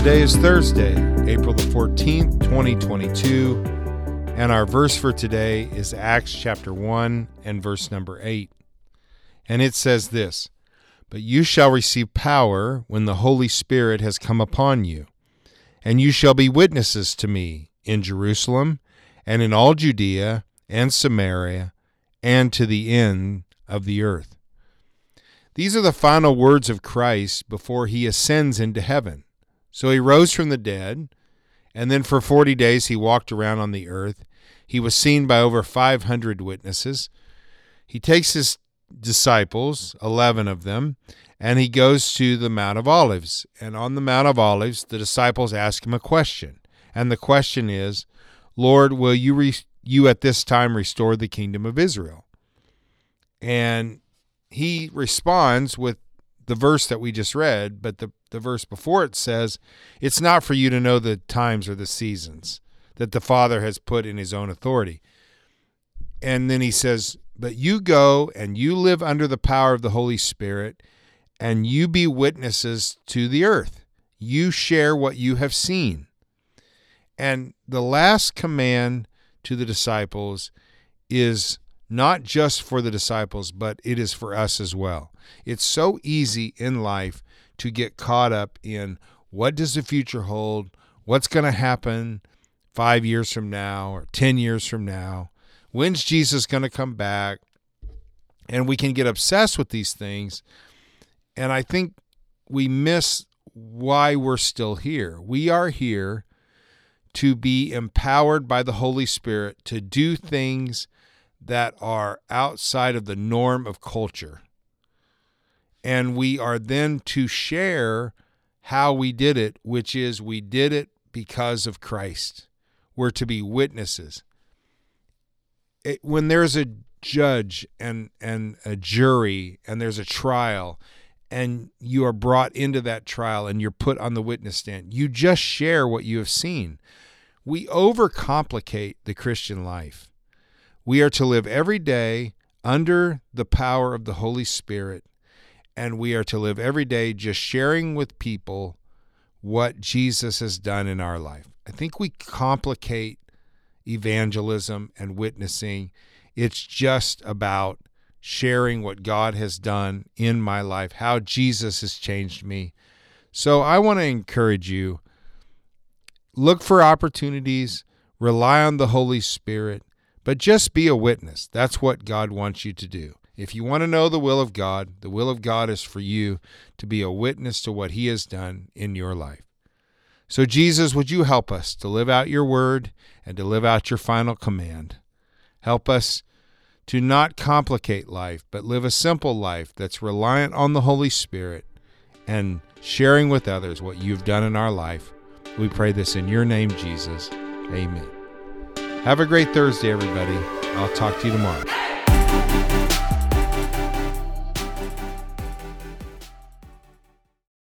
Today is Thursday, April the 14th, 2022, and our verse for today is Acts chapter 1 and verse number 8. And it says this But you shall receive power when the Holy Spirit has come upon you, and you shall be witnesses to me in Jerusalem and in all Judea and Samaria and to the end of the earth. These are the final words of Christ before he ascends into heaven. So he rose from the dead, and then for 40 days he walked around on the earth. He was seen by over 500 witnesses. He takes his disciples, 11 of them, and he goes to the Mount of Olives. And on the Mount of Olives, the disciples ask him a question. And the question is, Lord, will you, re- you at this time restore the kingdom of Israel? And he responds with the verse that we just read, but the, the verse before it says, It's not for you to know the times or the seasons that the Father has put in his own authority. And then he says, But you go and you live under the power of the Holy Spirit, and you be witnesses to the earth. You share what you have seen. And the last command to the disciples is not just for the disciples, but it is for us as well. It's so easy in life to get caught up in what does the future hold? What's going to happen five years from now or 10 years from now? When's Jesus going to come back? And we can get obsessed with these things. And I think we miss why we're still here. We are here to be empowered by the Holy Spirit to do things that are outside of the norm of culture. And we are then to share how we did it, which is we did it because of Christ. We're to be witnesses. It, when there's a judge and, and a jury and there's a trial, and you are brought into that trial and you're put on the witness stand, you just share what you have seen. We overcomplicate the Christian life we are to live every day under the power of the Holy Spirit, and we are to live every day just sharing with people what Jesus has done in our life. I think we complicate evangelism and witnessing. It's just about sharing what God has done in my life, how Jesus has changed me. So I want to encourage you look for opportunities, rely on the Holy Spirit, but just be a witness. That's what God wants you to do. If you want to know the will of God, the will of God is for you to be a witness to what He has done in your life. So, Jesus, would you help us to live out your word and to live out your final command? Help us to not complicate life, but live a simple life that's reliant on the Holy Spirit and sharing with others what you've done in our life. We pray this in your name, Jesus. Amen. Have a great Thursday, everybody. I'll talk to you tomorrow.